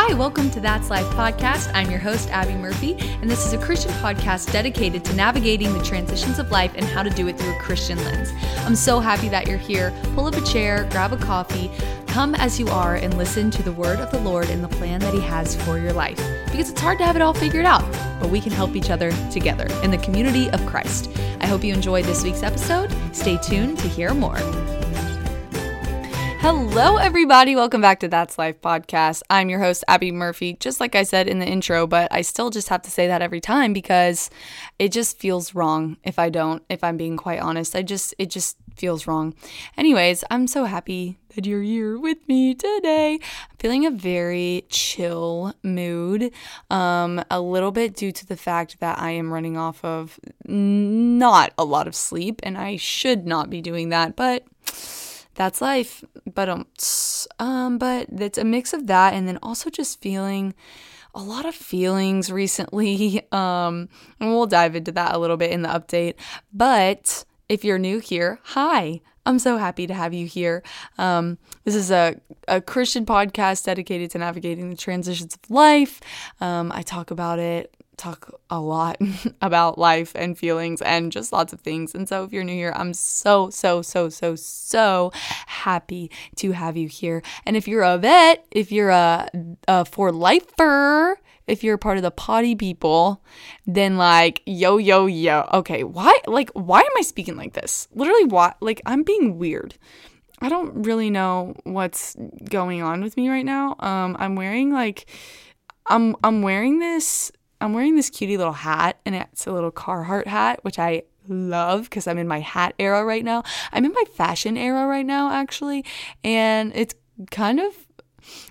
Hi, welcome to That's Life podcast. I'm your host, Abby Murphy, and this is a Christian podcast dedicated to navigating the transitions of life and how to do it through a Christian lens. I'm so happy that you're here. Pull up a chair, grab a coffee, come as you are, and listen to the word of the Lord and the plan that He has for your life. Because it's hard to have it all figured out, but we can help each other together in the community of Christ. I hope you enjoyed this week's episode. Stay tuned to hear more. Hello, everybody. Welcome back to That's Life podcast. I'm your host, Abby Murphy, just like I said in the intro, but I still just have to say that every time because it just feels wrong if I don't, if I'm being quite honest. I just, it just feels wrong. Anyways, I'm so happy that you're here with me today. I'm feeling a very chill mood, um, a little bit due to the fact that I am running off of not a lot of sleep, and I should not be doing that, but that's life. But um, um, but it's a mix of that, and then also just feeling a lot of feelings recently. Um, and we'll dive into that a little bit in the update. But if you're new here, hi. I'm so happy to have you here. Um, this is a, a Christian podcast dedicated to navigating the transitions of life. Um, I talk about it talk a lot about life and feelings and just lots of things. And so if you're new here, I'm so, so, so, so, so happy to have you here. And if you're a vet, if you're a, a for lifer, if you're part of the potty people, then like yo yo yo. Okay, why like why am I speaking like this? Literally why like I'm being weird. I don't really know what's going on with me right now. Um I'm wearing like I'm I'm wearing this I'm wearing this cutie little hat, and it's a little Carhartt hat, which I love because I'm in my hat era right now. I'm in my fashion era right now, actually, and it's kind of.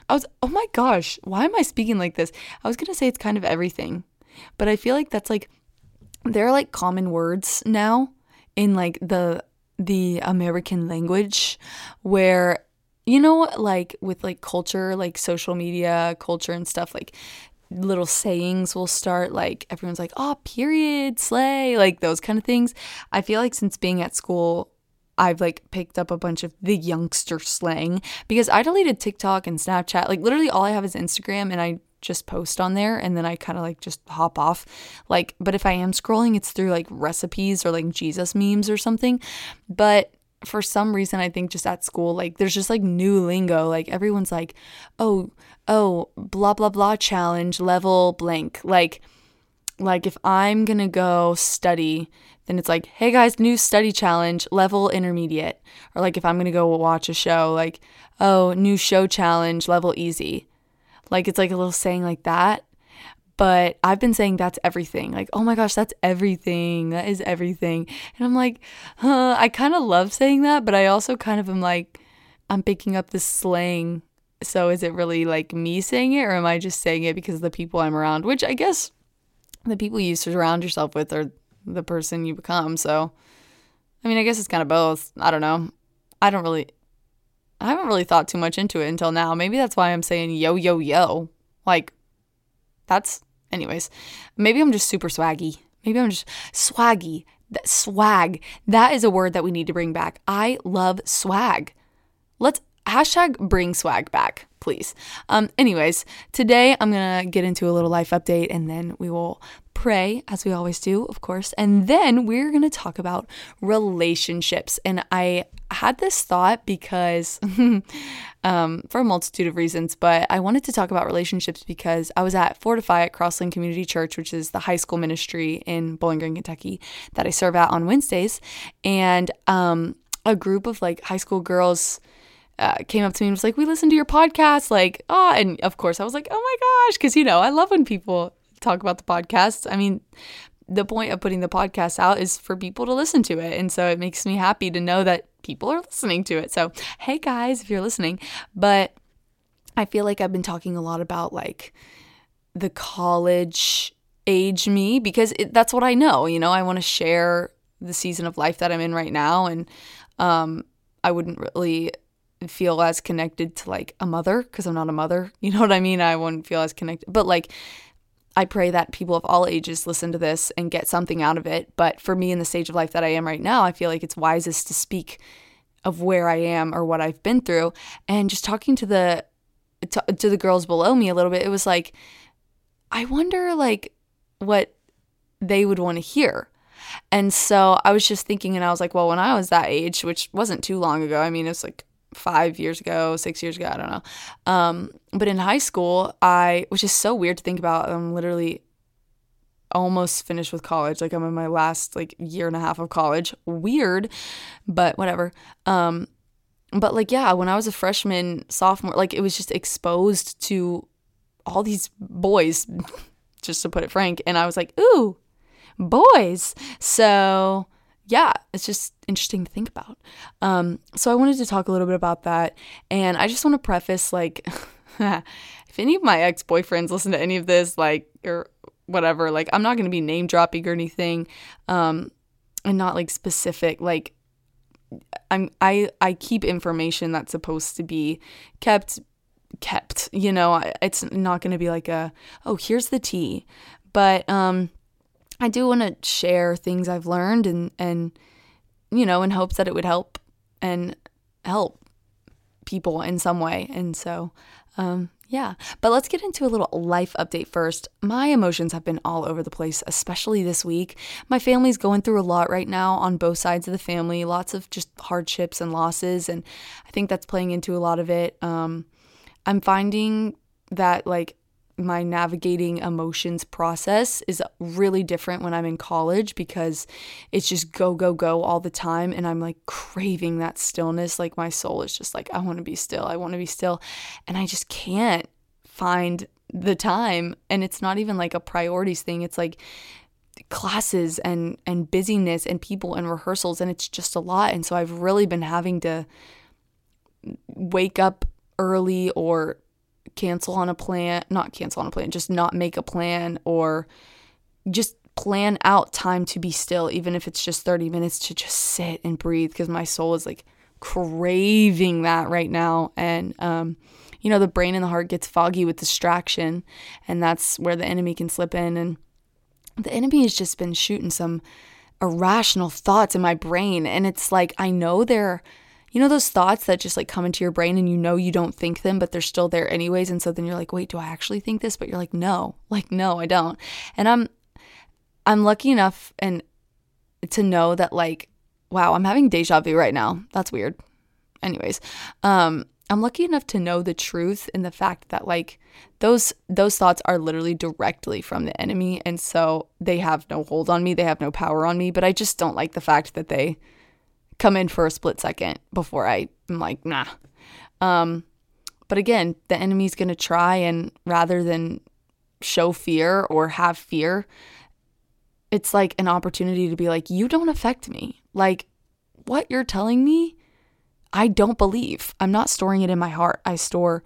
I was, oh my gosh, why am I speaking like this? I was gonna say it's kind of everything, but I feel like that's like, they're like common words now in like the the American language where you know like with like culture like social media culture and stuff like little sayings will start like everyone's like oh period slay like those kind of things. I feel like since being at school i've like picked up a bunch of the youngster slang because i deleted tiktok and snapchat. Like literally all i have is instagram and i just post on there and then i kind of like just hop off. Like but if i am scrolling it's through like recipes or like jesus memes or something. But for some reason i think just at school like there's just like new lingo. Like everyone's like oh oh blah blah blah challenge level blank like like if i'm gonna go study then it's like hey guys new study challenge level intermediate or like if i'm gonna go watch a show like oh new show challenge level easy like it's like a little saying like that but I've been saying that's everything. Like, oh my gosh, that's everything. That is everything. And I'm like, huh, I kind of love saying that, but I also kind of am like, I'm picking up this slang. So is it really like me saying it, or am I just saying it because the people I'm around? Which I guess the people you surround yourself with are the person you become. So, I mean, I guess it's kind of both. I don't know. I don't really, I haven't really thought too much into it until now. Maybe that's why I'm saying yo, yo, yo. Like, that's Anyways, maybe I'm just super swaggy. Maybe I'm just swaggy. That swag. That is a word that we need to bring back. I love swag. Let's hashtag bring swag back, please. Um, anyways, today I'm gonna get into a little life update and then we will pray, as we always do, of course. And then we're to talk about relationships. And I had this thought because, um, for a multitude of reasons, but I wanted to talk about relationships because I was at Fortify at Crosslink Community Church, which is the high school ministry in Bowling Green, Kentucky, that I serve at on Wednesdays. And um, a group of like high school girls. Uh, came up to me and was like, "We listened to your podcast." Like, oh, and of course I was like, "Oh my gosh," because you know I love when people talk about the podcast. I mean, the point of putting the podcast out is for people to listen to it. And so it makes me happy to know that people are listening to it. So, hey guys, if you're listening, but I feel like I've been talking a lot about like the college age me because it, that's what I know. You know, I want to share the season of life that I'm in right now. And um, I wouldn't really feel as connected to like a mother because I'm not a mother. You know what I mean? I wouldn't feel as connected. But like, I pray that people of all ages listen to this and get something out of it. But for me, in the stage of life that I am right now, I feel like it's wisest to speak of where I am or what I've been through. And just talking to the to, to the girls below me a little bit. It was like, I wonder like what they would want to hear. And so I was just thinking, and I was like, well, when I was that age, which wasn't too long ago, I mean, it's like five years ago, six years ago, I don't know. Um, but in high school, I, which is so weird to think about, I'm literally almost finished with college. Like I'm in my last like year and a half of college. Weird, but whatever. Um, but like yeah, when I was a freshman, sophomore, like it was just exposed to all these boys, just to put it frank, and I was like, ooh, boys. So yeah, it's just interesting to think about. Um, so I wanted to talk a little bit about that, and I just want to preface like, if any of my ex boyfriends listen to any of this, like, or whatever, like, I'm not gonna be name dropping or anything, um, and not like specific, like. I'm I I keep information that's supposed to be kept kept you know it's not going to be like a oh here's the tea but um I do want to share things I've learned and and you know in hopes that it would help and help people in some way. And so um yeah, but let's get into a little life update first. My emotions have been all over the place, especially this week. My family's going through a lot right now on both sides of the family, lots of just hardships and losses, and I think that's playing into a lot of it. Um, I'm finding that like my navigating emotions process is really different when I'm in college because it's just go, go, go all the time. And I'm like craving that stillness. Like my soul is just like, I want to be still. I want to be still. And I just can't find the time. And it's not even like a priorities thing. It's like, classes and and busyness and people and rehearsals and it's just a lot and so I've really been having to wake up early or cancel on a plan, not cancel on a plan, just not make a plan or just plan out time to be still, even if it's just 30 minutes to just sit and breathe because my soul is like craving that right now. And, um, you know, the brain and the heart gets foggy with distraction, and that's where the enemy can slip in. And the enemy has just been shooting some irrational thoughts in my brain. And it's like, I know they're you know those thoughts that just like come into your brain and you know you don't think them but they're still there anyways and so then you're like wait do i actually think this? But you're like no. Like no i don't. And i'm i'm lucky enough and to know that like wow i'm having deja vu right now. That's weird. Anyways um i'm lucky enough to know the truth in the fact that like those those thoughts are literally directly from the enemy and so they have no hold on me. They have no power on me but i just don't like the fact that they come in for a split second before I am like, nah. Um, but again, the enemy's going to try and rather than show fear or have fear, it's like an opportunity to be like, you don't affect me. Like, what you're telling me, I don't believe. I'm not storing it in my heart. I store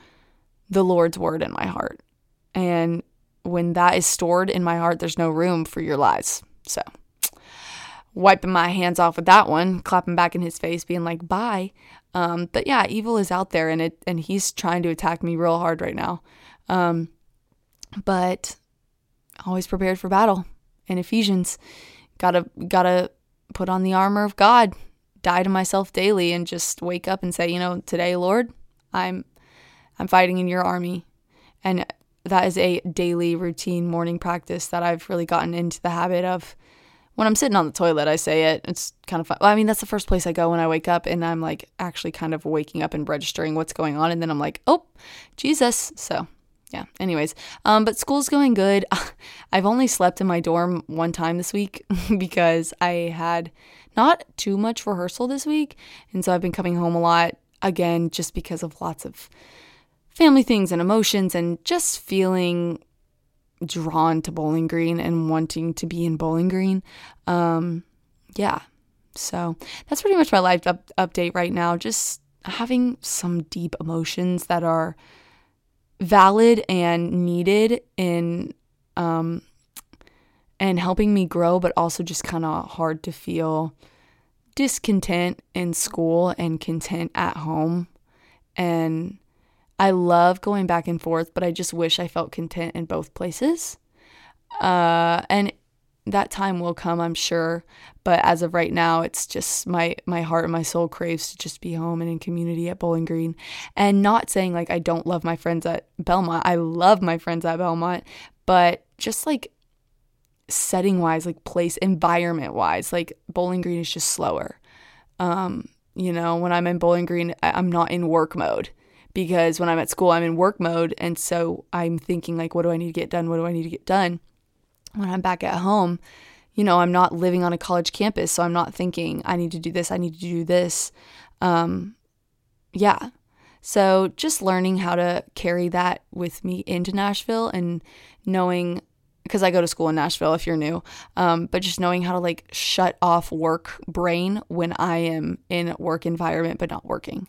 the Lord's word in my heart. And when that is stored in my heart, there's no room for your lies. So wiping my hands off with that one, clapping back in his face, being like, bye. Um, but yeah, evil is out there and it and he's trying to attack me real hard right now. Um, but always prepared for battle. In Ephesians, gotta gotta put on the armor of God, die to myself daily, and just wake up and say, you know, today, Lord, I'm I'm fighting in your army. And that is a daily routine morning practice that I've really gotten into the habit of when I'm sitting on the toilet, I say it. It's kind of fun. I mean, that's the first place I go when I wake up, and I'm like actually kind of waking up and registering what's going on, and then I'm like, oh, Jesus. So, yeah. Anyways, um, but school's going good. I've only slept in my dorm one time this week because I had not too much rehearsal this week, and so I've been coming home a lot again, just because of lots of family things and emotions, and just feeling drawn to Bowling Green and wanting to be in Bowling Green. Um, yeah. So that's pretty much my life up- update right now. Just having some deep emotions that are valid and needed in um, and helping me grow, but also just kind of hard to feel discontent in school and content at home. And I love going back and forth, but I just wish I felt content in both places. Uh, and that time will come, I'm sure. But as of right now, it's just my my heart and my soul craves to just be home and in community at Bowling Green. And not saying like I don't love my friends at Belmont. I love my friends at Belmont, but just like setting wise, like place environment wise, like Bowling Green is just slower. Um, you know, when I'm in Bowling Green, I'm not in work mode because when I'm at school, I'm in work mode. And so I'm thinking, like, what do I need to get done? What do I need to get done? When I'm back at home, you know, I'm not living on a college campus. So I'm not thinking, I need to do this, I need to do this. Um, yeah. So just learning how to carry that with me into Nashville and knowing because I go to school in Nashville if you're new, um, but just knowing how to like shut off work brain when I am in work environment but not working.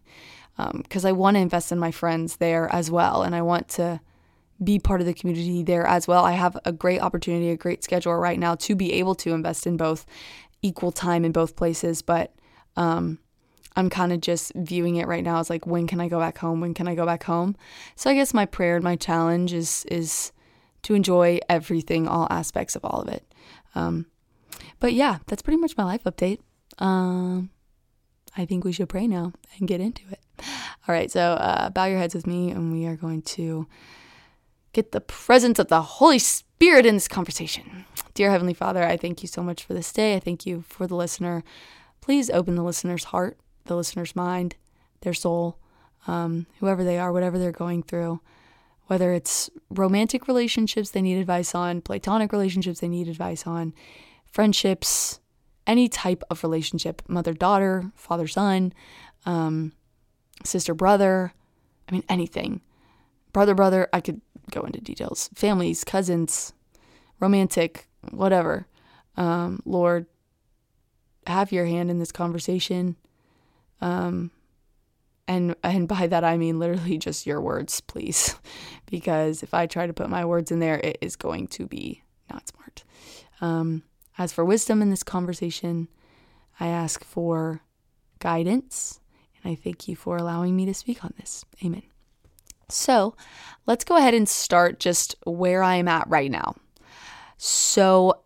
Because um, I want to invest in my friends there as well, and I want to be part of the community there as well. I have a great opportunity, a great schedule right now to be able to invest in both equal time in both places, but um, I'm kind of just viewing it right now as like when can I go back home? When can I go back home? So I guess my prayer and my challenge is is to enjoy everything, all aspects of all of it. Um, but yeah, that's pretty much my life update. Um, I think we should pray now and get into it. All right, so uh, bow your heads with me, and we are going to get the presence of the Holy Spirit in this conversation. Dear Heavenly Father, I thank you so much for this day. I thank you for the listener. Please open the listener's heart, the listener's mind, their soul, um, whoever they are, whatever they're going through whether it's romantic relationships they need advice on, platonic relationships they need advice on, friendships, any type of relationship, mother daughter, father son, um, sister brother, I mean, anything. Brother brother, I could go into details. Families, cousins, romantic, whatever. Um, Lord, have your hand in this conversation. Um, and and by that I mean literally just your words, please, because if I try to put my words in there, it is going to be not smart. Um, as for wisdom in this conversation, I ask for guidance, I thank you for allowing me to speak on this. Amen. So, let's go ahead and start just where I am at right now. So,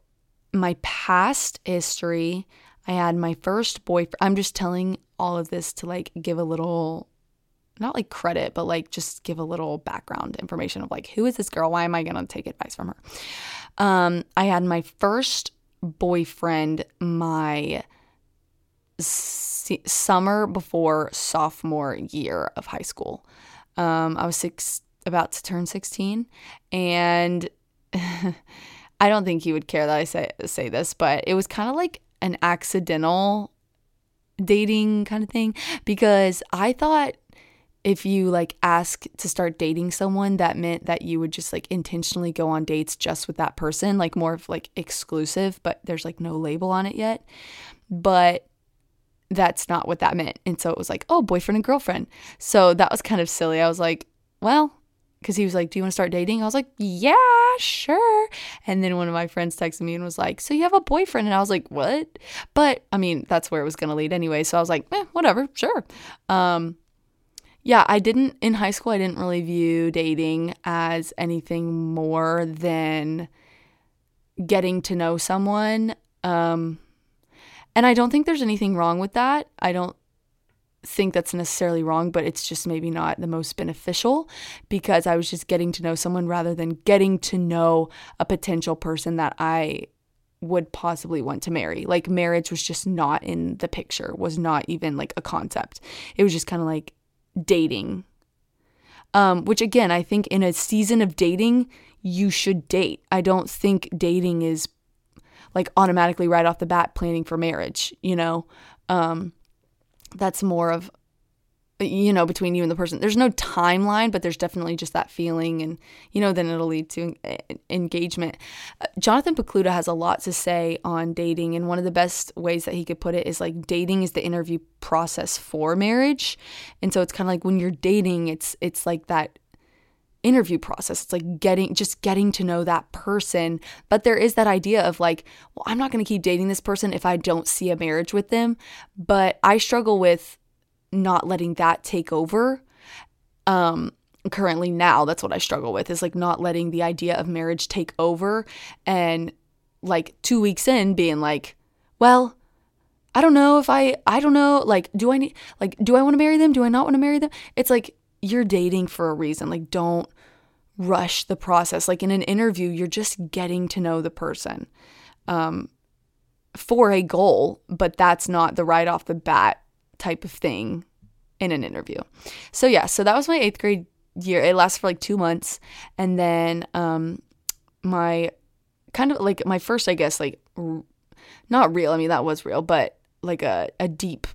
my past history, I had my first boyfriend. I'm just telling all of this to like give a little not like credit, but like just give a little background information of like who is this girl? Why am I gonna take advice from her? Um, I had my first boyfriend my summer before sophomore year of high school. Um, I was six, about to turn sixteen, and I don't think he would care that I say say this, but it was kind of like an accidental dating kind of thing because I thought if you like ask to start dating someone that meant that you would just like intentionally go on dates just with that person like more of like exclusive but there's like no label on it yet but that's not what that meant and so it was like oh boyfriend and girlfriend so that was kind of silly i was like well because he was like, Do you want to start dating? I was like, Yeah, sure. And then one of my friends texted me and was like, So you have a boyfriend? And I was like, What? But I mean, that's where it was going to lead anyway. So I was like, eh, whatever, sure. Um, yeah, I didn't, in high school, I didn't really view dating as anything more than getting to know someone. Um, and I don't think there's anything wrong with that. I don't think that's necessarily wrong, but it's just maybe not the most beneficial because I was just getting to know someone rather than getting to know a potential person that I would possibly want to marry. Like marriage was just not in the picture, was not even like a concept. It was just kind of like dating. Um, which again, I think in a season of dating, you should date. I don't think dating is like automatically right off the bat planning for marriage, you know? Um, that's more of you know between you and the person. There's no timeline but there's definitely just that feeling and you know then it'll lead to engagement. Uh, jonathan pokluda has a lot to say on dating and one of the best ways that he could put it is like dating is the interview process for marriage. And so it's kind of like when you're dating it's it's like that interview process. It's like getting just getting to know that person. But there is that idea of like, well, I'm not going to keep dating this person if I don't see a marriage with them. But I struggle with not letting that take over. Um currently now that's what I struggle with is like not letting the idea of marriage take over and like two weeks in being like, well, I don't know if I, I don't know, like, do I need, like, do I want to marry them? Do I not want to marry them? It's like, you're dating for a reason. Like, don't rush the process. Like, in an interview, you're just getting to know the person um, for a goal, but that's not the right off the bat type of thing in an interview. So, yeah, so that was my eighth grade year. It lasted for like two months. And then um, my kind of like my first, I guess, like r- not real. I mean, that was real, but like a, a deep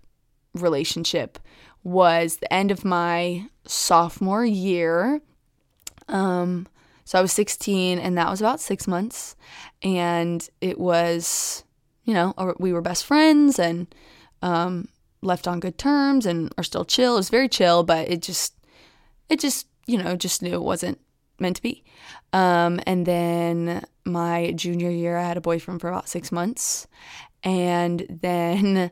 relationship was the end of my sophomore year. Um, so I was 16, and that was about six months. And it was, you know, we were best friends and um, left on good terms and are still chill. It was very chill, but it just, it just, you know, just knew it wasn't meant to be. Um, and then my junior year, I had a boyfriend for about six months. And then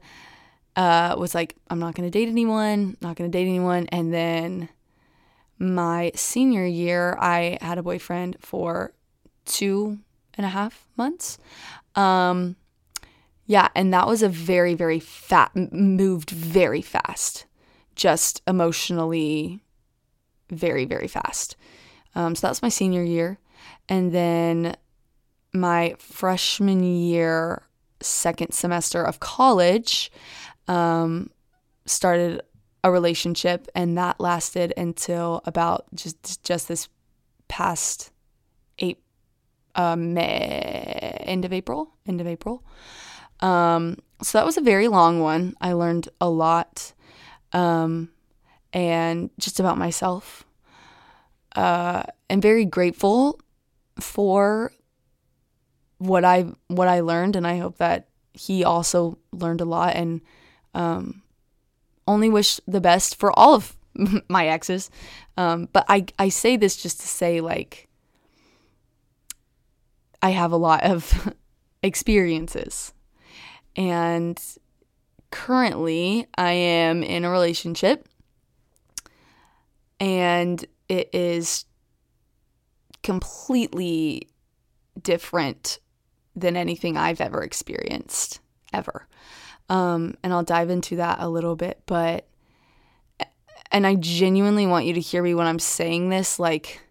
uh, was like, I'm not going to date anyone, not going to date anyone. And then my senior year, I had a boyfriend for two and a half months. Um, yeah, and that was a very, very fat, moved very fast, just emotionally, very, very fast. Um, so that was my senior year. And then my freshman year, second semester of college, um, started a relationship, and that lasted until about just just this past eight uh, May, end of April, end of April. Um, so that was a very long one. I learned a lot, um, and just about myself uh, am very grateful for what I what I learned, and I hope that he also learned a lot and um, only wish the best for all of my exes. Um, but I I say this just to say like I have a lot of experiences, and currently I am in a relationship, and it is completely different than anything I've ever experienced, ever. Um, and I'll dive into that a little bit, but, and I genuinely want you to hear me when I'm saying this. Like,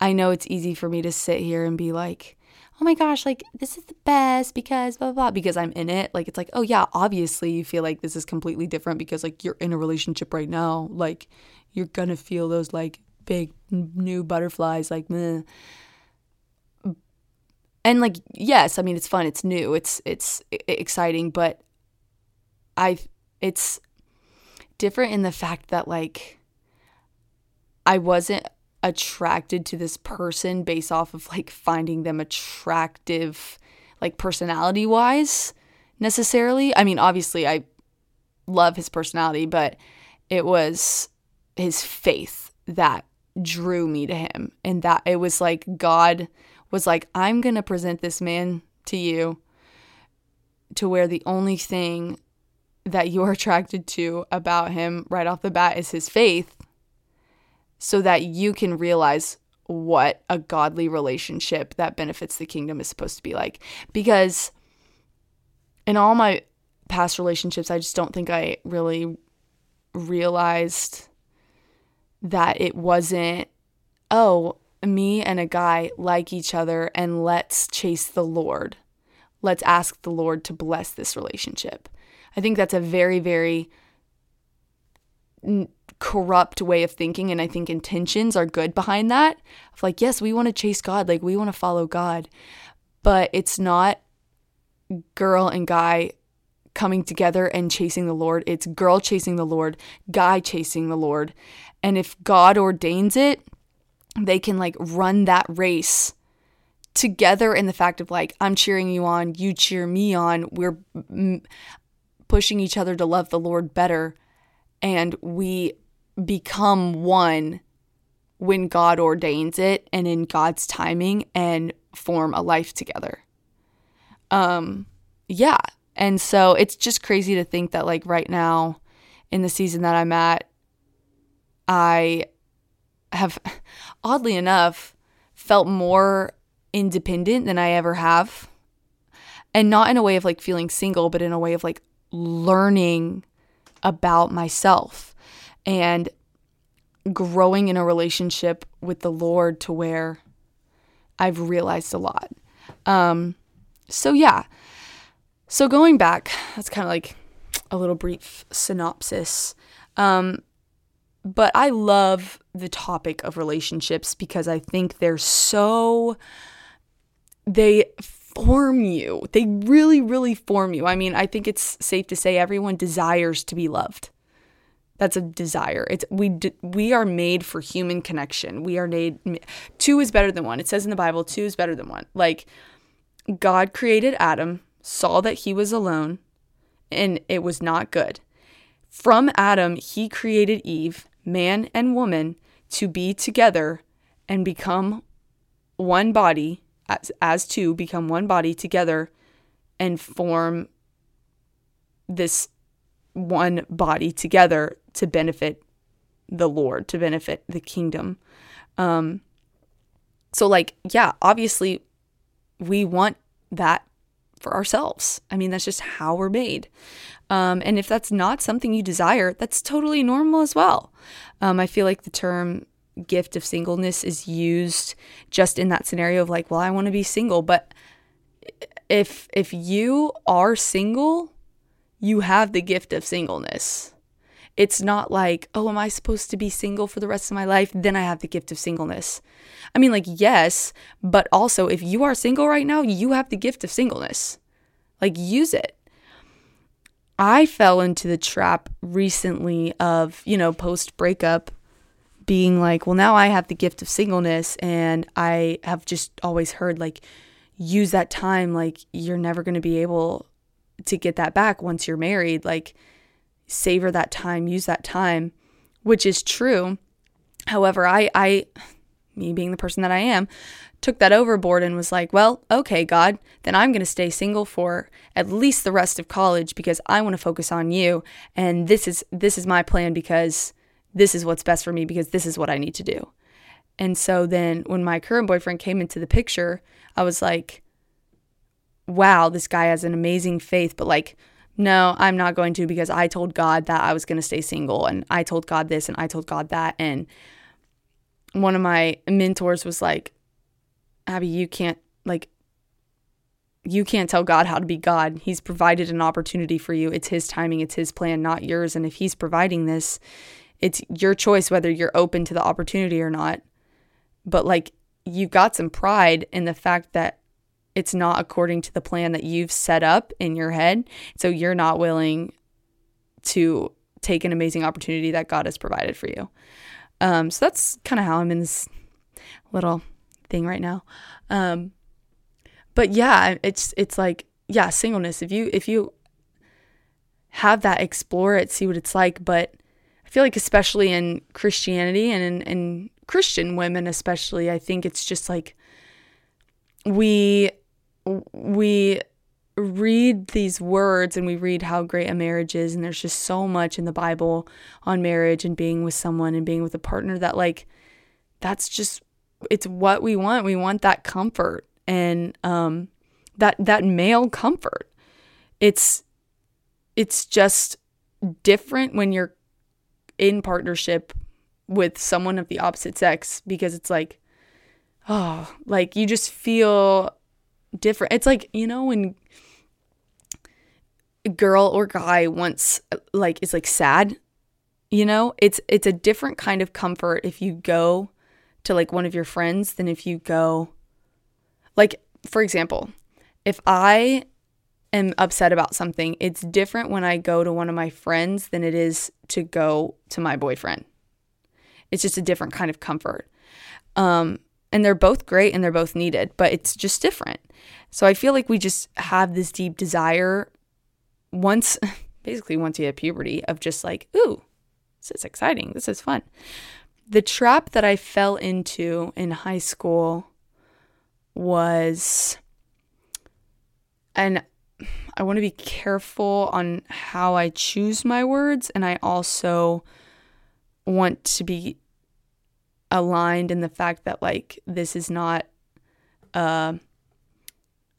I know it's easy for me to sit here and be like, oh my gosh, like, this is the best because blah, blah, blah, because I'm in it. Like, it's like, oh yeah, obviously you feel like this is completely different because, like, you're in a relationship right now. Like, you're gonna feel those, like, big new butterflies like meh. and like yes i mean it's fun it's new it's it's exciting but i it's different in the fact that like i wasn't attracted to this person based off of like finding them attractive like personality wise necessarily. I mean obviously i love his personality but it was his faith that drew me to him and that it was like God was like I'm going to present this man to you to where the only thing that you're attracted to about him right off the bat is his faith so that you can realize what a godly relationship that benefits the kingdom is supposed to be like because in all my past relationships I just don't think I really realized that it wasn't, oh, me and a guy like each other and let's chase the Lord. Let's ask the Lord to bless this relationship. I think that's a very, very corrupt way of thinking. And I think intentions are good behind that. Of like, yes, we want to chase God, like, we want to follow God. But it's not girl and guy coming together and chasing the Lord. It's girl chasing the Lord, guy chasing the Lord. And if God ordains it, they can like run that race together in the fact of like, I'm cheering you on, you cheer me on. We're pushing each other to love the Lord better. And we become one when God ordains it and in God's timing and form a life together. Um, yeah. And so it's just crazy to think that, like, right now in the season that I'm at, I have, oddly enough, felt more independent than I ever have And not in a way of like feeling single, but in a way of like learning about myself and growing in a relationship with the Lord to where I've realized a lot. Um, so, yeah. So, going back, that's kind of like a little brief synopsis. Um, but I love the topic of relationships because I think they're so, they form you. They really, really form you. I mean, I think it's safe to say everyone desires to be loved. That's a desire. It's we we are made for human connection. We are made two is better than one. It says in the Bible two is better than one. Like God created Adam, saw that he was alone, and it was not good. From Adam, he created Eve, man and woman, to be together and become one body as, as two become one body together and form this one body together to benefit the Lord, to benefit the kingdom. Um, so, like, yeah, obviously, we want that for ourselves. I mean, that's just how we're made. Um, and if that's not something you desire, that's totally normal as well. Um, I feel like the term gift of singleness is used just in that scenario of like, well, I want to be single, but if if you are single, you have the gift of singleness. It's not like, oh, am I supposed to be single for the rest of my life? Then I have the gift of singleness. I mean, like, yes, but also if you are single right now, you have the gift of singleness. Like, use it. I fell into the trap recently of, you know, post breakup being like, well, now I have the gift of singleness and I have just always heard like use that time like you're never going to be able to get that back once you're married, like savor that time, use that time, which is true. However, I I me being the person that I am, took that overboard and was like, well, okay, God, then I'm going to stay single for at least the rest of college because I want to focus on you and this is this is my plan because this is what's best for me because this is what I need to do. And so then when my current boyfriend came into the picture, I was like, wow, this guy has an amazing faith, but like, no, I'm not going to because I told God that I was going to stay single and I told God this and I told God that. And one of my mentors was like, Abby, you can't, like, you can't tell God how to be God. He's provided an opportunity for you. It's His timing, it's His plan, not yours. And if He's providing this, it's your choice whether you're open to the opportunity or not. But like you've got some pride in the fact that it's not according to the plan that you've set up in your head. So you're not willing to take an amazing opportunity that God has provided for you. Um, so that's kind of how I'm in this little thing right now. Um, but yeah, it's it's like yeah, singleness. If you if you have that, explore it, see what it's like. But I feel like especially in Christianity and in, in Christian women especially, I think it's just like we we read these words and we read how great a marriage is and there's just so much in the Bible on marriage and being with someone and being with a partner that like that's just it's what we want. We want that comfort and um that that male comfort. It's it's just different when you're in partnership with someone of the opposite sex because it's like, oh, like you just feel different. It's like, you know, when a girl or guy wants like is like sad, you know, it's it's a different kind of comfort if you go to like one of your friends than if you go like for example, if I am upset about something, it's different when I go to one of my friends than it is to go to my boyfriend. It's just a different kind of comfort. Um, and they're both great and they're both needed, but it's just different. So I feel like we just have this deep desire once, basically, once you hit puberty, of just like, ooh, this is exciting. This is fun. The trap that I fell into in high school was, and I want to be careful on how I choose my words, and I also want to be aligned in the fact that like this is not a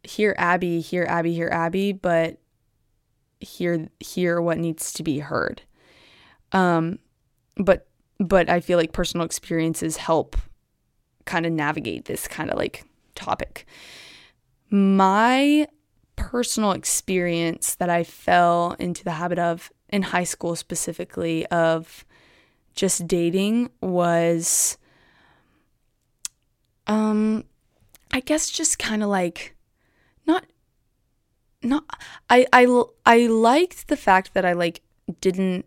hear Abby, hear Abby, hear Abby, but hear hear what needs to be heard. Um but but I feel like personal experiences help kind of navigate this kind of like topic. My personal experience that I fell into the habit of in high school specifically of just dating was um I guess just kind of like not not I I I liked the fact that I like didn't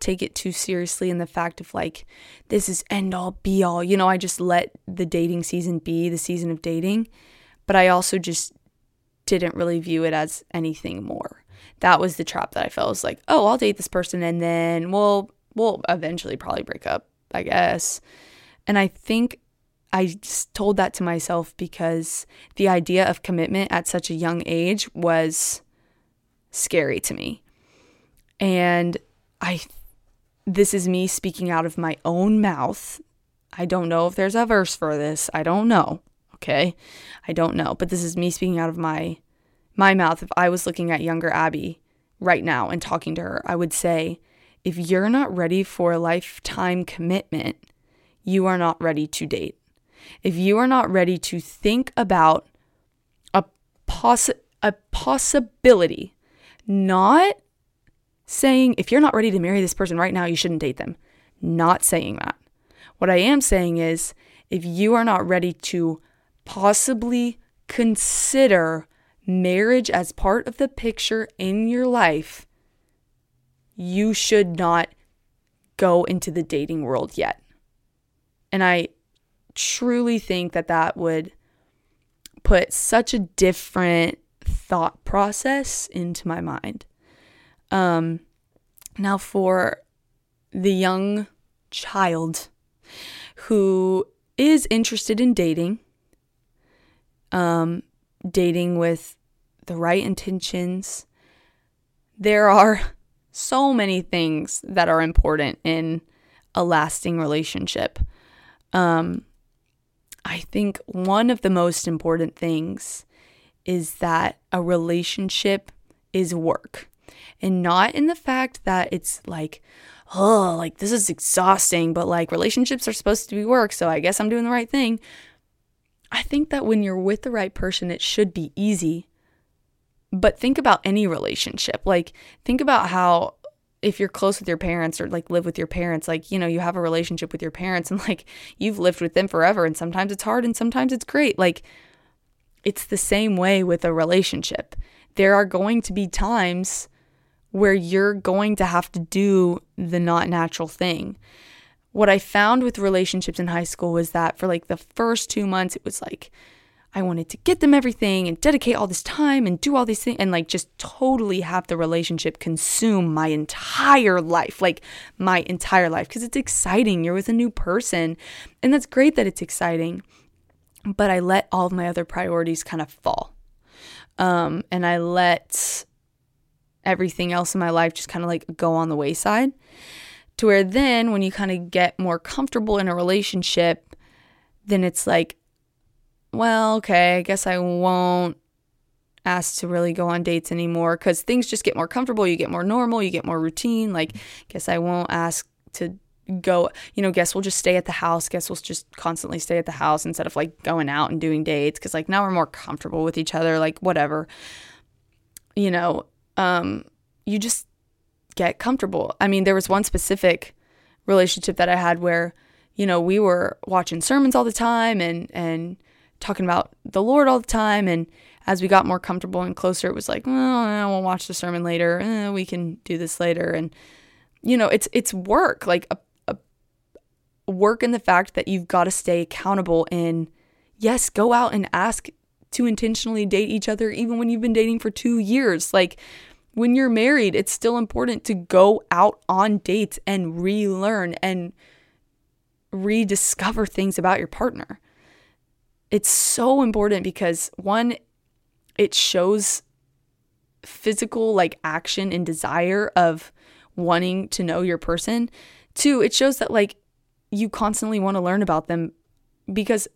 take it too seriously in the fact of like this is end all be all. You know, I just let the dating season be the season of dating, but I also just didn't really view it as anything more. That was the trap that I felt was like, oh, I'll date this person and then we'll we'll eventually probably break up, I guess. And I think I just told that to myself because the idea of commitment at such a young age was scary to me. And I this is me speaking out of my own mouth. I don't know if there's a verse for this. I don't know. Okay? I don't know, but this is me speaking out of my my mouth. If I was looking at younger Abby right now and talking to her, I would say, if you're not ready for a lifetime commitment, you are not ready to date. If you are not ready to think about a poss- a possibility, not saying if you're not ready to marry this person right now, you shouldn't date them. Not saying that. What I am saying is if you are not ready to possibly consider marriage as part of the picture in your life, you should not go into the dating world yet. And I truly think that that would put such a different thought process into my mind. Um, now, for the young child who is interested in dating, um, dating with the right intentions, there are so many things that are important in a lasting relationship. Um, I think one of the most important things is that a relationship is work and not in the fact that it's like, oh, like this is exhausting, but like relationships are supposed to be work, so I guess I'm doing the right thing. I think that when you're with the right person, it should be easy. But think about any relationship. Like, think about how if you're close with your parents or like live with your parents, like, you know, you have a relationship with your parents and like you've lived with them forever. And sometimes it's hard and sometimes it's great. Like, it's the same way with a relationship. There are going to be times where you're going to have to do the not natural thing. What I found with relationships in high school was that for like the first two months, it was like I wanted to get them everything and dedicate all this time and do all these things and like just totally have the relationship consume my entire life, like my entire life, because it's exciting. You're with a new person, and that's great that it's exciting. But I let all of my other priorities kind of fall. Um, and I let everything else in my life just kind of like go on the wayside. To where then, when you kind of get more comfortable in a relationship, then it's like, well, okay, I guess I won't ask to really go on dates anymore because things just get more comfortable. You get more normal, you get more routine. Like, guess I won't ask to go, you know, guess we'll just stay at the house. Guess we'll just constantly stay at the house instead of like going out and doing dates because like now we're more comfortable with each other, like whatever. You know, um, you just get comfortable. I mean, there was one specific relationship that I had where, you know, we were watching sermons all the time and and talking about the Lord all the time. And as we got more comfortable and closer, it was like, well, we'll watch the sermon later. Eh, we can do this later. And you know, it's it's work, like a, a work in the fact that you've got to stay accountable. And yes, go out and ask to intentionally date each other, even when you've been dating for two years. Like when you're married, it's still important to go out on dates and relearn and rediscover things about your partner. It's so important because one, it shows physical like action and desire of wanting to know your person. Two, it shows that like you constantly want to learn about them because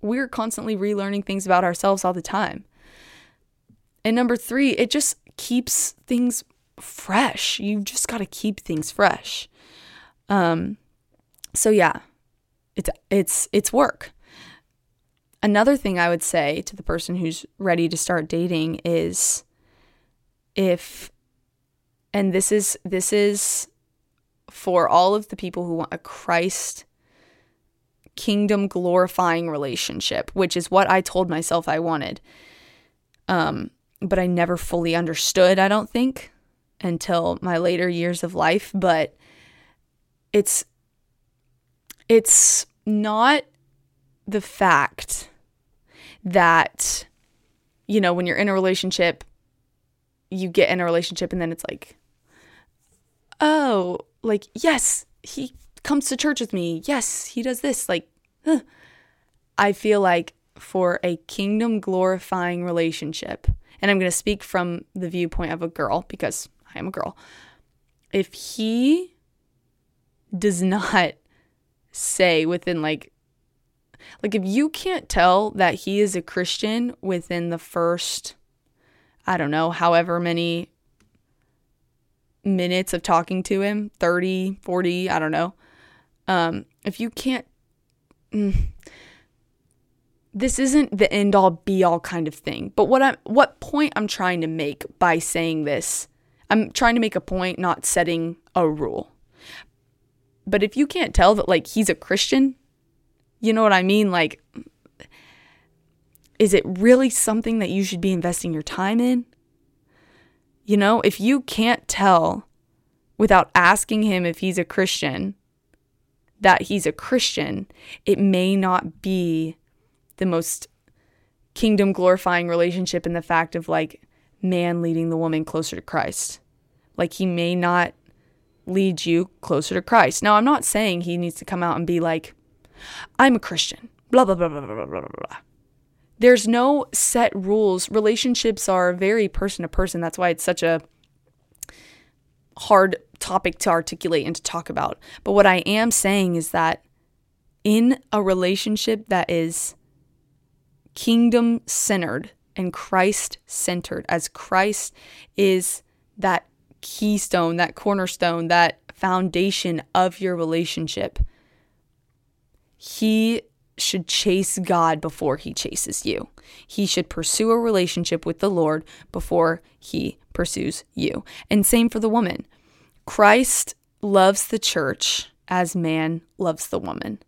we're constantly relearning things about ourselves all the time. and number three, it just keeps things fresh. You just got to keep things fresh. Um, so yeah, it's it's it's work. Another thing I would say to the person who's ready to start dating is if and this is this is for all of the people who want a Christ kingdom glorifying relationship, which is what I told myself I wanted. Um, but I never fully understood, I don't think, until my later years of life, but it's it's not the fact that you know, when you're in a relationship, you get in a relationship and then it's like oh, like yes, he comes to church with me. Yes, he does this. Like huh. I feel like for a kingdom glorifying relationship, and I'm going to speak from the viewpoint of a girl because I am a girl. If he does not say within like like if you can't tell that he is a Christian within the first I don't know, however many minutes of talking to him, 30, 40, I don't know. Um if you can't mm, this isn't the end all be all kind of thing. But what I what point I'm trying to make by saying this, I'm trying to make a point, not setting a rule. But if you can't tell that like he's a Christian, you know what I mean? Like is it really something that you should be investing your time in? You know, if you can't tell without asking him if he's a Christian that he's a Christian, it may not be the most kingdom glorifying relationship in the fact of like man leading the woman closer to Christ. Like he may not lead you closer to Christ. Now, I'm not saying he needs to come out and be like, I'm a Christian, blah, blah, blah, blah, blah, blah, blah, blah. There's no set rules. Relationships are very person to person. That's why it's such a hard topic to articulate and to talk about. But what I am saying is that in a relationship that is kingdom centered and Christ centered, as Christ is that keystone, that cornerstone, that foundation of your relationship. He should chase God before he chases you. He should pursue a relationship with the Lord before he pursues you. And same for the woman. Christ loves the church as man loves the woman.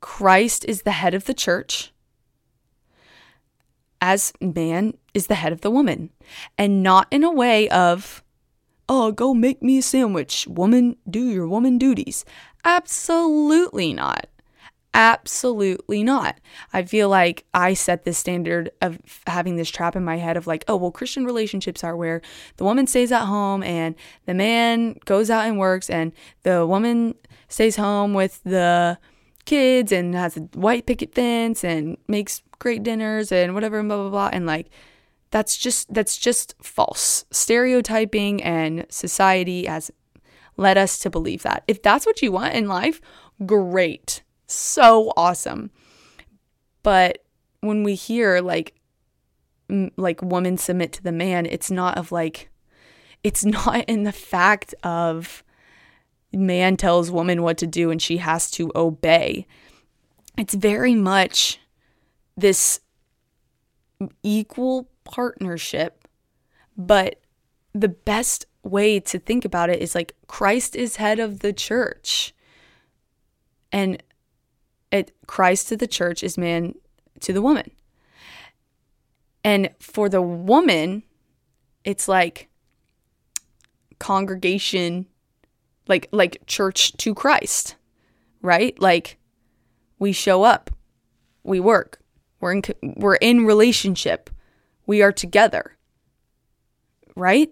Christ is the head of the church as man is the head of the woman, and not in a way of, oh, go make me a sandwich, woman, do your woman duties. Absolutely not. Absolutely not. I feel like I set this standard of having this trap in my head of like, oh, well, Christian relationships are where the woman stays at home and the man goes out and works, and the woman stays home with the kids and has a white picket fence and makes great dinners and whatever and blah blah blah. And like that's just that's just false. Stereotyping and society has led us to believe that. If that's what you want in life great. So awesome. But when we hear like m- like woman submit to the man it's not of like it's not in the fact of man tells woman what to do and she has to obey. It's very much this equal partnership, but the best way to think about it is like Christ is head of the church. And it Christ to the church is man to the woman. And for the woman, it's like congregation like like church to Christ, right? Like we show up, we work, we're in we're in relationship. We are together. Right?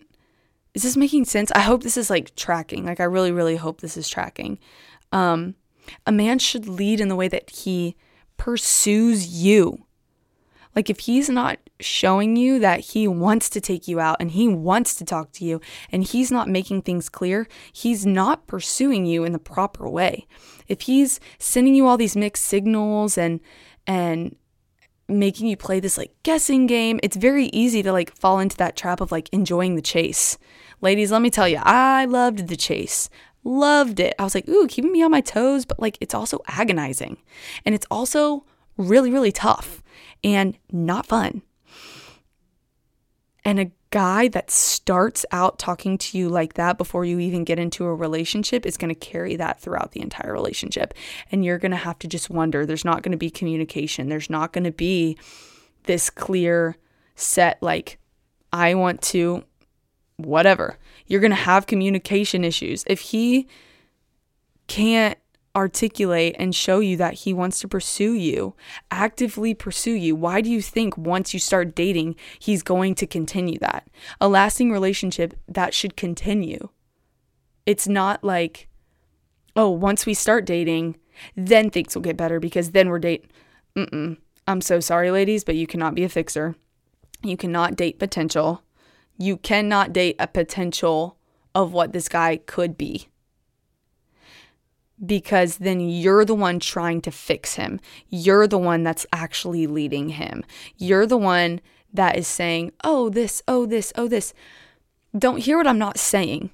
Is this making sense? I hope this is like tracking. Like I really really hope this is tracking. Um a man should lead in the way that he pursues you. Like if he's not showing you that he wants to take you out and he wants to talk to you and he's not making things clear, he's not pursuing you in the proper way. If he's sending you all these mixed signals and and making you play this like guessing game. It's very easy to like fall into that trap of like enjoying the chase. Ladies, let me tell you, I loved the chase. Loved it. I was like, ooh, keeping me on my toes, but like it's also agonizing. And it's also really, really tough and not fun. And a guy that starts out talking to you like that before you even get into a relationship is going to carry that throughout the entire relationship. And you're going to have to just wonder there's not going to be communication. There's not going to be this clear set, like, I want to, whatever. You're going to have communication issues. If he can't articulate and show you that he wants to pursue you, actively pursue you, why do you think once you start dating, he's going to continue that? A lasting relationship that should continue. It's not like, oh, once we start dating, then things will get better because then we're date. Mm-mm. I'm so sorry, ladies, but you cannot be a fixer. You cannot date potential. You cannot date a potential of what this guy could be because then you're the one trying to fix him. You're the one that's actually leading him. You're the one that is saying, oh, this, oh, this, oh, this. Don't hear what I'm not saying.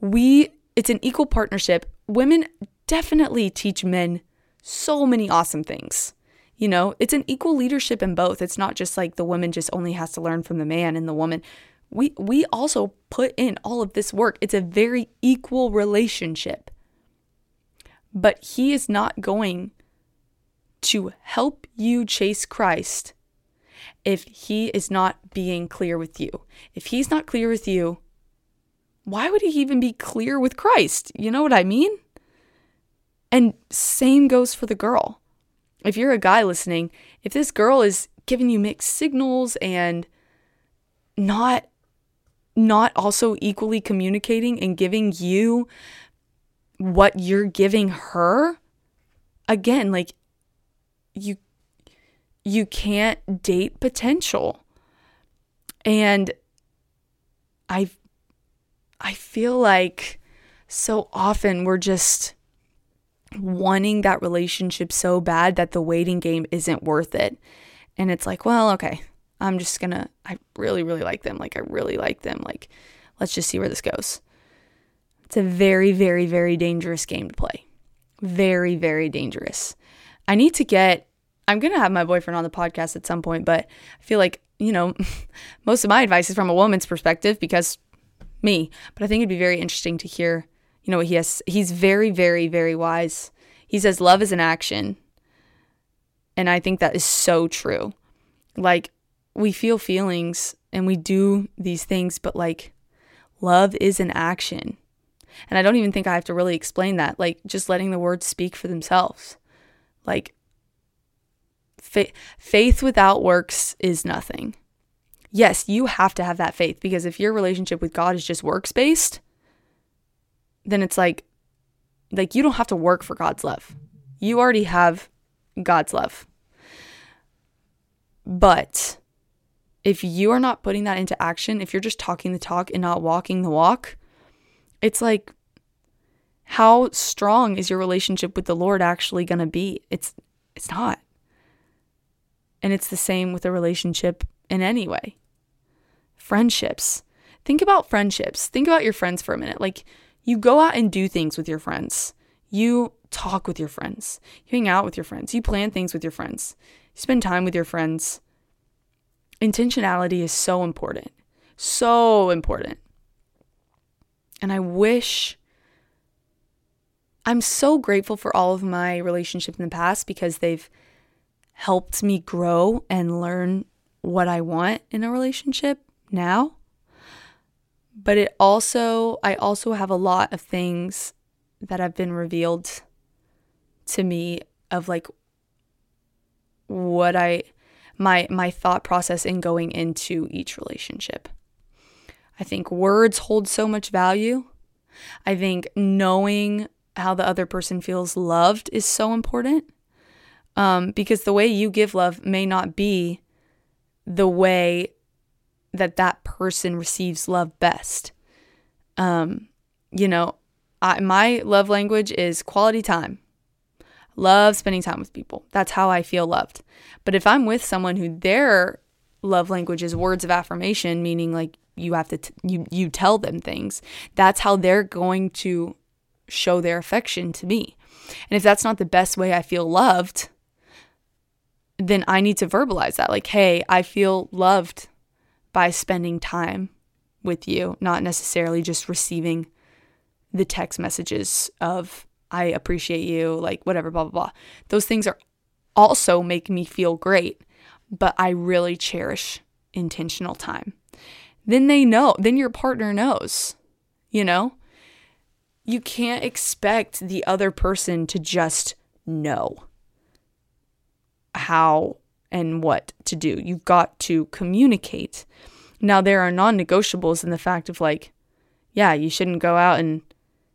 We, it's an equal partnership. Women definitely teach men so many awesome things. You know, it's an equal leadership in both. It's not just like the woman just only has to learn from the man and the woman. We we also put in all of this work. It's a very equal relationship but He is not going to help you chase Christ if He is not being clear with you. If He's not clear with you, why would He even be clear with Christ? You know what I mean? And same goes for the girl. If you're a guy listening, if this girl is giving you mixed signals and not not also equally communicating and giving you what you're giving her again like you you can't date potential. And i i feel like so often we're just wanting that relationship so bad that the waiting game isn't worth it. And it's like well okay i'm just gonna i really really like them. Like i really like them. Like let's just see where this goes it's a very, very, very dangerous game to play. Very, very dangerous. I need to get, I'm going to have my boyfriend on the podcast at some point, but I feel like, you know, most of my advice is from a woman's perspective because me, but I think it'd be very interesting to hear, you know, what he has. He's very, very, very wise. He says love is an action. And I think that is so true. Like, we feel feelings and we do these things, but like, love is an action. And I don't even think I have to really explain that. Like just letting the words speak for themselves. Like fa- faith without works is nothing. Yes, you have to have that faith because if your relationship with God is just works based, then it's like like you don't have to work for God's love. You already have God's love. But if you are not putting that into action, if you're just talking the talk and not walking the walk, it's like how strong is your relationship with the Lord actually going to be? It's it's not. And it's the same with a relationship in any way. Friendships. Think about friendships. Think about your friends for a minute. Like you go out and do things with your friends. You talk with your friends. You hang out with your friends. You plan things with your friends. You spend time with your friends. Intentionality is so important. So important. And I wish I'm so grateful for all of my relationships in the past because they've helped me grow and learn what I want in a relationship now. But it also, I also have a lot of things that have been revealed to me of like what I, my, my thought process in going into each relationship. I think words hold so much value. I think knowing how the other person feels loved is so important um, because the way you give love may not be the way that that person receives love best. Um, you know, I, my love language is quality time. Love spending time with people. That's how I feel loved. But if I'm with someone who their love language is words of affirmation, meaning like you have to t- you you tell them things, that's how they're going to show their affection to me. And if that's not the best way I feel loved, then I need to verbalize that like, "Hey, I feel loved by spending time with you, not necessarily just receiving the text messages of I appreciate you, like whatever, blah, blah, blah. Those things are also make me feel great, but I really cherish intentional time. Then they know, then your partner knows, you know? You can't expect the other person to just know how and what to do. You've got to communicate. Now, there are non negotiables in the fact of like, yeah, you shouldn't go out and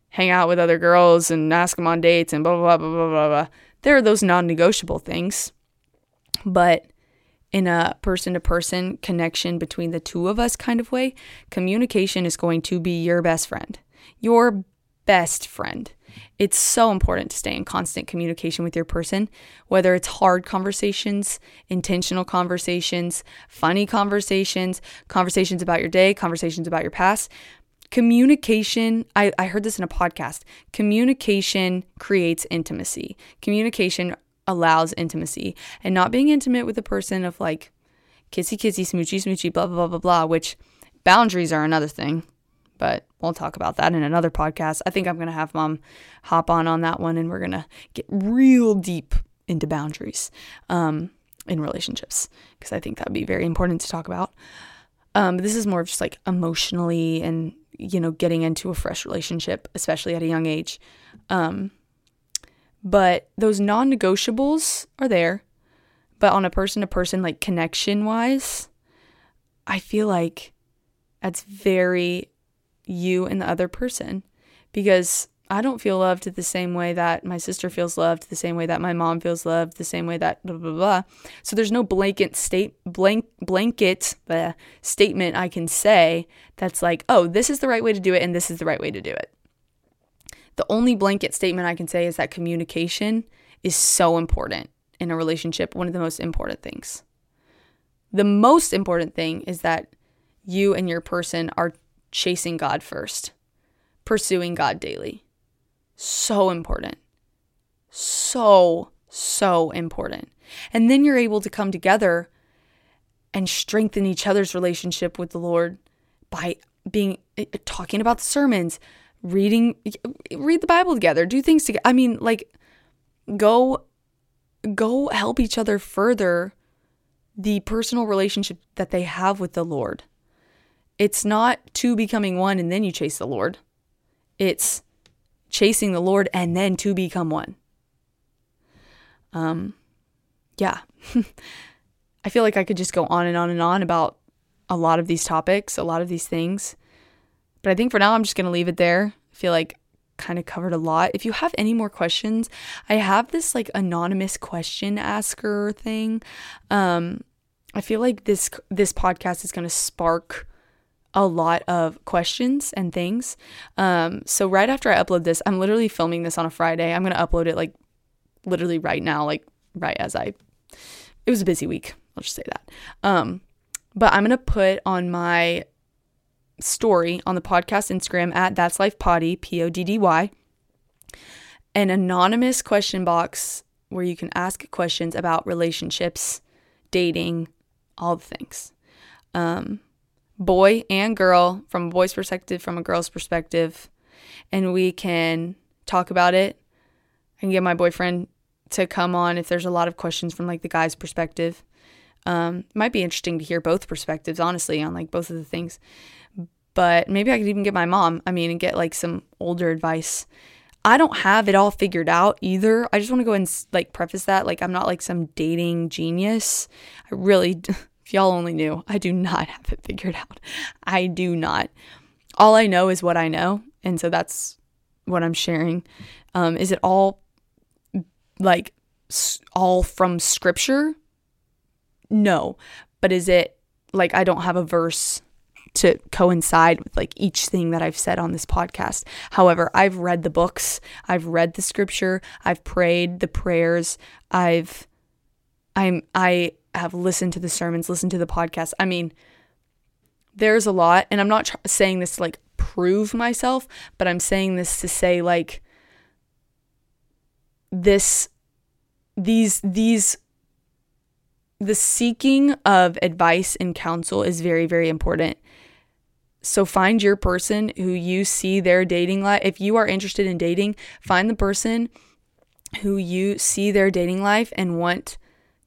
hang out with other girls and ask them on dates and blah, blah, blah, blah, blah, blah. There are those non negotiable things. But in a person to person connection between the two of us kind of way, communication is going to be your best friend. Your best friend. It's so important to stay in constant communication with your person, whether it's hard conversations, intentional conversations, funny conversations, conversations about your day, conversations about your past. Communication, I, I heard this in a podcast. Communication creates intimacy. Communication allows intimacy. And not being intimate with a person of like kissy kissy, smoochy smoochy, blah, blah, blah, blah, blah, which boundaries are another thing but we'll talk about that in another podcast. I think I'm going to have mom hop on on that one and we're going to get real deep into boundaries um, in relationships because I think that would be very important to talk about. Um, this is more of just like emotionally and, you know, getting into a fresh relationship, especially at a young age. Um, but those non negotiables are there. But on a person to person, like connection wise, I feel like that's very you and the other person because I don't feel loved the same way that my sister feels loved, the same way that my mom feels loved, the same way that blah blah blah. So there's no blanket state blank blanket uh, statement I can say that's like, oh, this is the right way to do it and this is the right way to do it. The only blanket statement I can say is that communication is so important in a relationship, one of the most important things. The most important thing is that you and your person are chasing God first, pursuing God daily. So important. So, so important. And then you're able to come together and strengthen each other's relationship with the Lord by being eh, eh, talking about the sermons, reading read the Bible together, do things together. I mean, like go go help each other further the personal relationship that they have with the Lord. It's not two becoming one and then you chase the Lord. It's chasing the Lord and then to become one. Um, yeah. I feel like I could just go on and on and on about a lot of these topics, a lot of these things. But I think for now, I'm just going to leave it there. I feel like kind of covered a lot. If you have any more questions, I have this like anonymous question asker thing. Um, I feel like this this podcast is going to spark a lot of questions and things. Um, so right after I upload this, I'm literally filming this on a Friday. I'm gonna upload it like literally right now, like right as I. It was a busy week. I'll just say that. Um, but I'm gonna put on my story on the podcast Instagram at That's Life Poddy P O D D Y an anonymous question box where you can ask questions about relationships, dating, all the things. Um, boy and girl, from a boy's perspective, from a girl's perspective, and we can talk about it. I can get my boyfriend to come on if there's a lot of questions from like the guy's perspective. Um, might be interesting to hear both perspectives, honestly, on like both of the things. But maybe I could even get my mom, I mean, and get like some older advice. I don't have it all figured out either. I just want to go and like preface that. Like, I'm not like some dating genius. I really, If y'all only knew, I do not have it figured out. I do not. All I know is what I know. And so that's what I'm sharing. Um, is it all like all from scripture? No. But is it like I don't have a verse to coincide with like each thing that I've said on this podcast. However, I've read the books, I've read the scripture, I've prayed the prayers, I've I'm I have listened to the sermons, listened to the podcast. I mean, there's a lot and I'm not tr- saying this to like prove myself, but I'm saying this to say like this these these the seeking of advice and counsel is very very important so find your person who you see their dating life. If you are interested in dating find the person who you see their dating life and want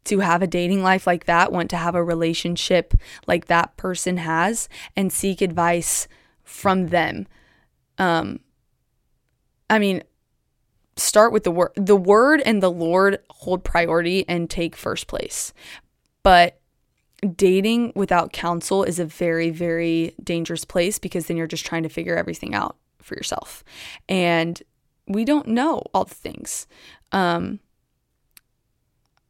to have a dating life like that want to have a relationship like that person has and seek advice from them. Um i mean start with the word the word and the lord hold priority and take first place. But dating without counsel is a very very dangerous place because then you're just trying to figure everything out for yourself. And we don't know all the things. Um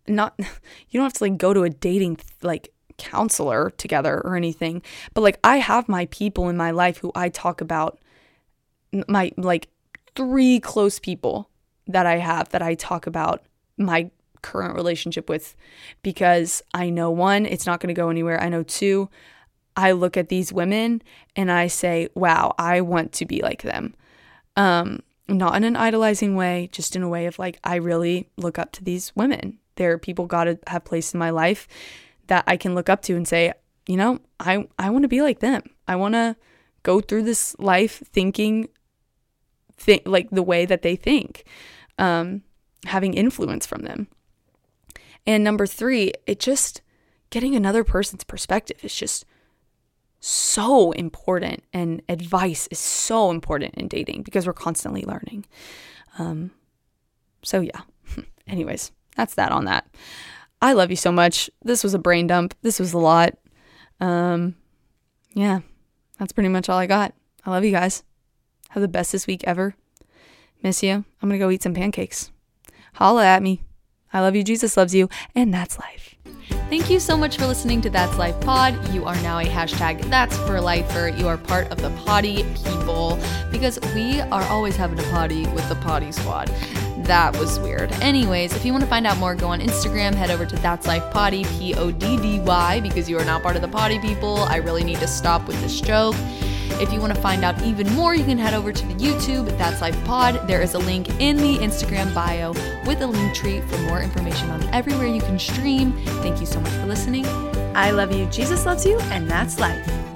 not you don't have to like go to a dating like counselor together or anything but like i have my people in my life who i talk about my like three close people that I have that I talk about my current relationship with because I know one, it's not going to go anywhere. I know two, I look at these women and I say, wow, I want to be like them. Um, not in an idolizing way, just in a way of like, I really look up to these women. There are people God have placed in my life that I can look up to and say, you know, I, I want to be like them. I want to go through this life thinking think like the way that they think um, having influence from them. And number three, it just getting another person's perspective is just so important, and advice is so important in dating because we're constantly learning. Um, so, yeah. Anyways, that's that on that. I love you so much. This was a brain dump. This was a lot. Um, yeah, that's pretty much all I got. I love you guys. Have the best this week ever. Miss you. I'm going to go eat some pancakes. Holla at me. I love you. Jesus loves you. And that's life. Thank you so much for listening to That's Life Pod. You are now a hashtag That's for Lifer. You are part of the potty people because we are always having a potty with the potty squad. That was weird. Anyways, if you want to find out more, go on Instagram, head over to That's Life Poddy, P O D D Y, because you are now part of the potty people. I really need to stop with this joke. If you want to find out even more, you can head over to the YouTube, That's Life Pod. There is a link in the Instagram bio with a Linktree for more information on everywhere you can stream. Thank you so much for listening. I love you. Jesus loves you, and that's life.